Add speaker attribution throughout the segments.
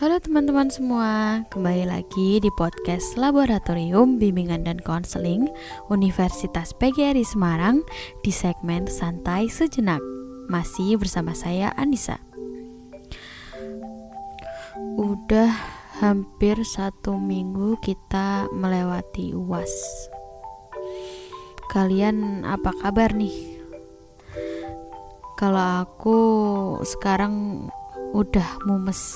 Speaker 1: Halo teman-teman semua, kembali lagi di podcast Laboratorium Bimbingan dan Konseling Universitas PGRI Semarang di segmen Santai Sejenak. Masih bersama saya Anissa. Udah hampir satu minggu kita melewati UAS. Kalian apa kabar nih? Kalau aku sekarang udah mumes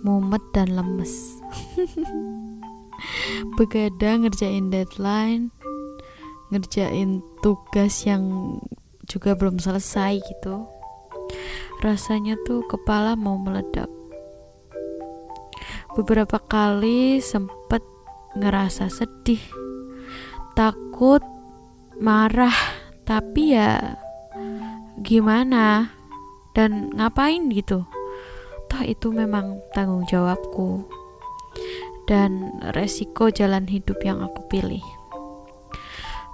Speaker 1: mumet dan lemes. Begadang ngerjain deadline ngerjain tugas yang juga belum selesai gitu. Rasanya tuh kepala mau meledak. Beberapa kali sempet ngerasa sedih takut marah tapi ya gimana? Dan ngapain gitu toh itu memang tanggung jawabku dan resiko jalan hidup yang aku pilih.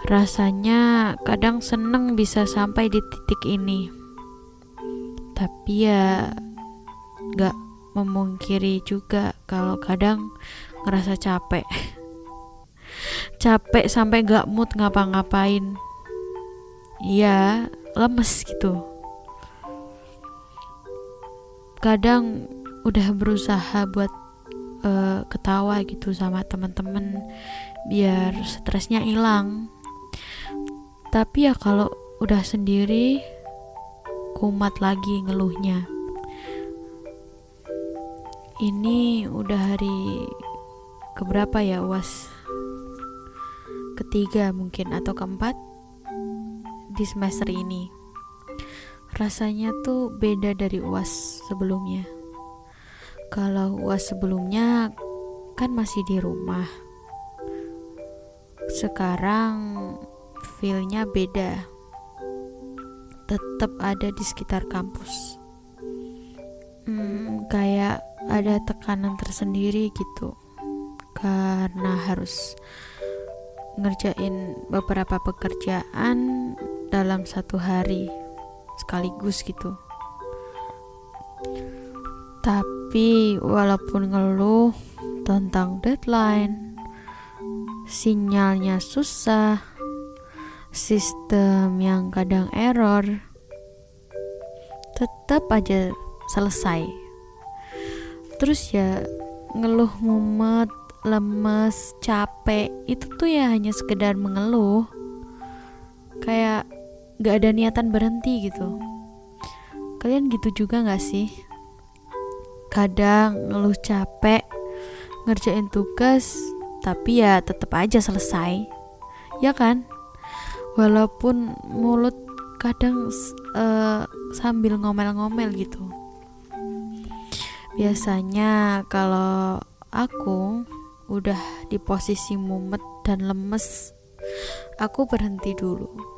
Speaker 1: Rasanya kadang seneng bisa sampai di titik ini, tapi ya gak memungkiri juga kalau kadang ngerasa capek. capek sampai gak mood ngapa-ngapain. Iya, lemes gitu kadang udah berusaha buat uh, ketawa gitu sama teman-teman biar stresnya hilang. Tapi ya kalau udah sendiri kumat lagi ngeluhnya. Ini udah hari keberapa ya uas? Ketiga mungkin atau keempat di semester ini rasanya tuh beda dari UAS sebelumnya. Kalau UAS sebelumnya kan masih di rumah. Sekarang feelnya beda. Tetap ada di sekitar kampus. Hmm, kayak ada tekanan tersendiri gitu. Karena harus ngerjain beberapa pekerjaan dalam satu hari sekaligus gitu. Tapi walaupun ngeluh tentang deadline sinyalnya susah sistem yang kadang error tetap aja selesai. Terus ya ngeluh mumet lemes capek itu tuh ya hanya sekedar mengeluh. Kayak gak ada niatan berhenti gitu. Kalian gitu juga gak sih? Kadang ngeluh capek ngerjain tugas tapi ya tetap aja selesai. Ya kan? Walaupun mulut kadang uh, sambil ngomel-ngomel gitu. Biasanya kalau aku udah di posisi mumet dan lemes aku berhenti dulu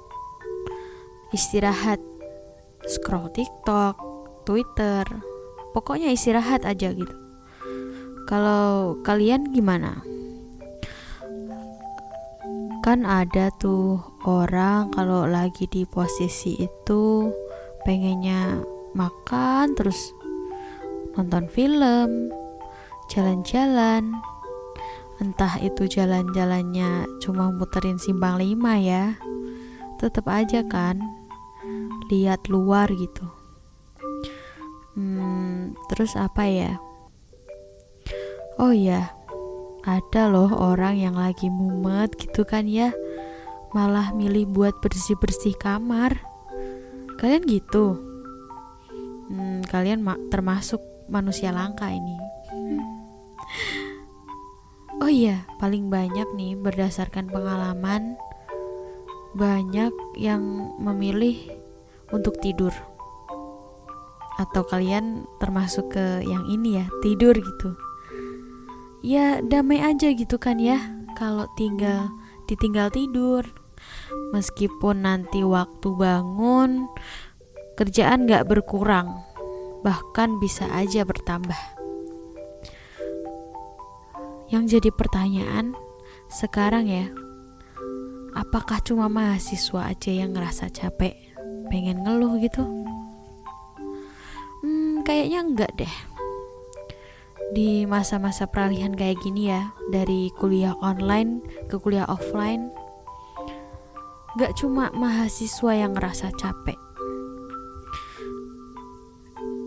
Speaker 1: istirahat scroll TikTok, Twitter, pokoknya istirahat aja gitu. Kalau kalian gimana? Kan ada tuh orang kalau lagi di posisi itu pengennya makan terus nonton film, jalan-jalan. Entah itu jalan-jalannya cuma muterin simpang lima ya. Tetap aja kan lihat luar gitu. Hmm, terus apa ya? Oh ya ada loh orang yang lagi mumet gitu kan ya. Malah milih buat bersih-bersih kamar. Kalian gitu? Hmm, kalian ma termasuk manusia langka ini. Oh iya paling banyak nih berdasarkan pengalaman banyak yang memilih untuk tidur. Atau kalian termasuk ke yang ini ya tidur gitu. Ya damai aja gitu kan ya kalau tinggal ditinggal tidur. Meskipun nanti waktu bangun kerjaan gak berkurang bahkan bisa aja bertambah. Yang jadi pertanyaan sekarang ya apakah cuma mahasiswa aja yang ngerasa capek pengen ngeluh gitu. Hmm, kayaknya enggak deh. Di masa-masa peralihan kayak gini ya dari kuliah online ke kuliah offline gak cuma mahasiswa yang ngerasa capek.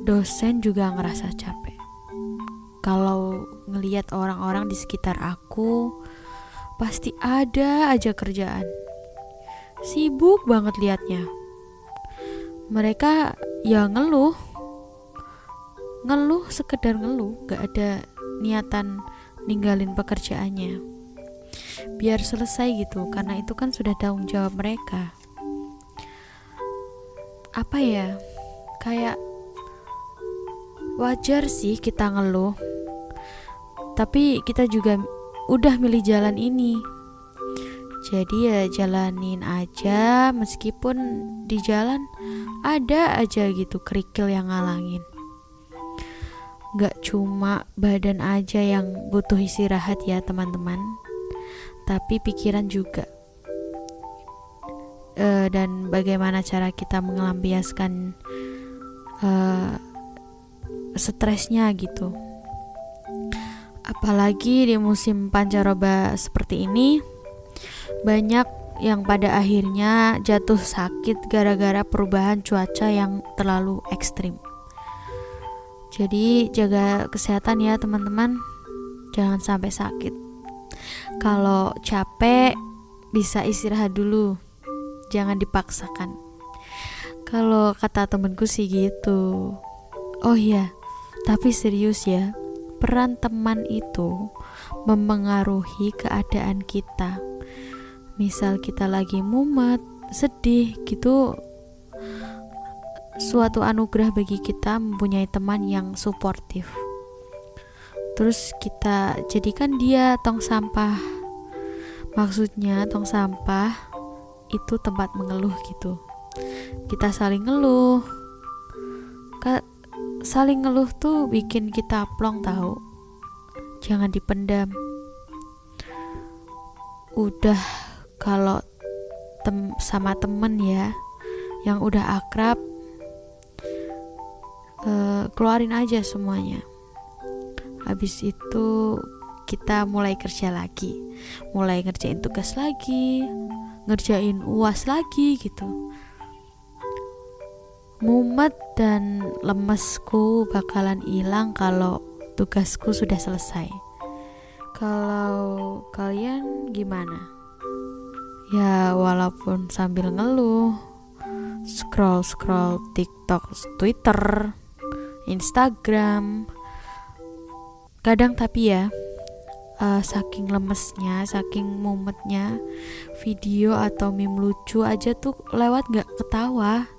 Speaker 1: Dosen juga ngerasa capek. Kalau ngeliat orang-orang di sekitar aku pasti ada aja kerjaan. Sibuk banget liatnya mereka ya ngeluh. Ngeluh sekedar ngeluh gak ada niatan ninggalin pekerjaannya. Biar selesai gitu karena itu kan sudah tanggung jawab mereka. Apa ya? Kayak wajar sih kita ngeluh. Tapi kita juga udah milih jalan ini jadi ya jalanin aja meskipun di jalan ada aja gitu kerikil yang ngalangin. Gak cuma badan aja yang butuh istirahat ya teman-teman. Tapi pikiran juga. E, Dan bagaimana cara kita mengelampiaskan e, Stresnya gitu. Apalagi di musim pancaroba seperti ini Banyak yang pada akhirnya jatuh sakit gara-gara perubahan cuaca yang terlalu ekstrim jadi jaga kesehatan ya teman-teman. Jangan sampai sakit. Kalau capek bisa istirahat dulu. Jangan dipaksakan. Kalau kata temenku sih gitu. Oh iya, tapi serius ya. Peran teman itu mempengaruhi keadaan kita. Misal kita lagi mumet, sedih gitu suatu anugerah bagi kita mempunyai teman yang suportif. Terus kita jadikan dia tong sampah. Maksudnya tong sampah itu tempat mengeluh gitu. Kita saling ngeluh. Ka saling ngeluh tuh bikin kita plong tahu. Jangan dipendam. Udah kalau tem sama temen ya yang udah akrab uh, keluarin aja semuanya. Habis itu kita mulai kerja lagi. Mulai ngerjain tugas lagi ngerjain uas lagi gitu. Mumet dan lemesku bakalan hilang kalau tugasku sudah selesai. Kalau kalian gimana ya walaupun sambil ngeluh scroll scroll TikTok, Twitter, Instagram kadang tapi ya uh, saking lemesnya saking mumetnya video atau meme lucu aja tuh lewat gak ketawa.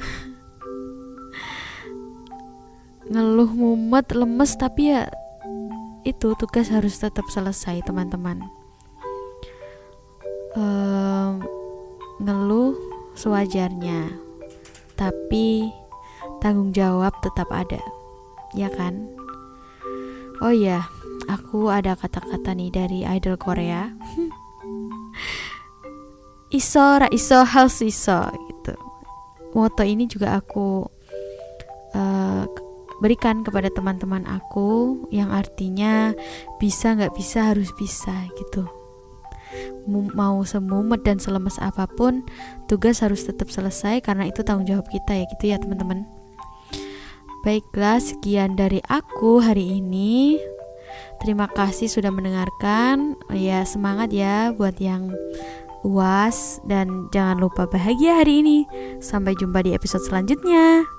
Speaker 1: Ngeluh mumet lemes tapi ya itu tugas harus tetap selesai teman-teman um, ngeluh sewajarnya tapi tanggung jawab tetap ada, ya kan? Oh iya, aku ada kata-kata nih dari idol Korea. iso ra iso harus iso gitu. Moto ini juga aku uh, berikan kepada teman-teman aku yang artinya bisa nggak bisa harus bisa gitu mau semumet dan selemes apa pun tugas harus tetap selesai karena itu tanggung jawab kita ya gitu ya teman-teman Baiklah, sekian dari aku hari ini. Terima kasih sudah mendengarkan. Oh ya, semangat ya buat yang UAS dan jangan lupa bahagia hari ini. Sampai jumpa di episode selanjutnya.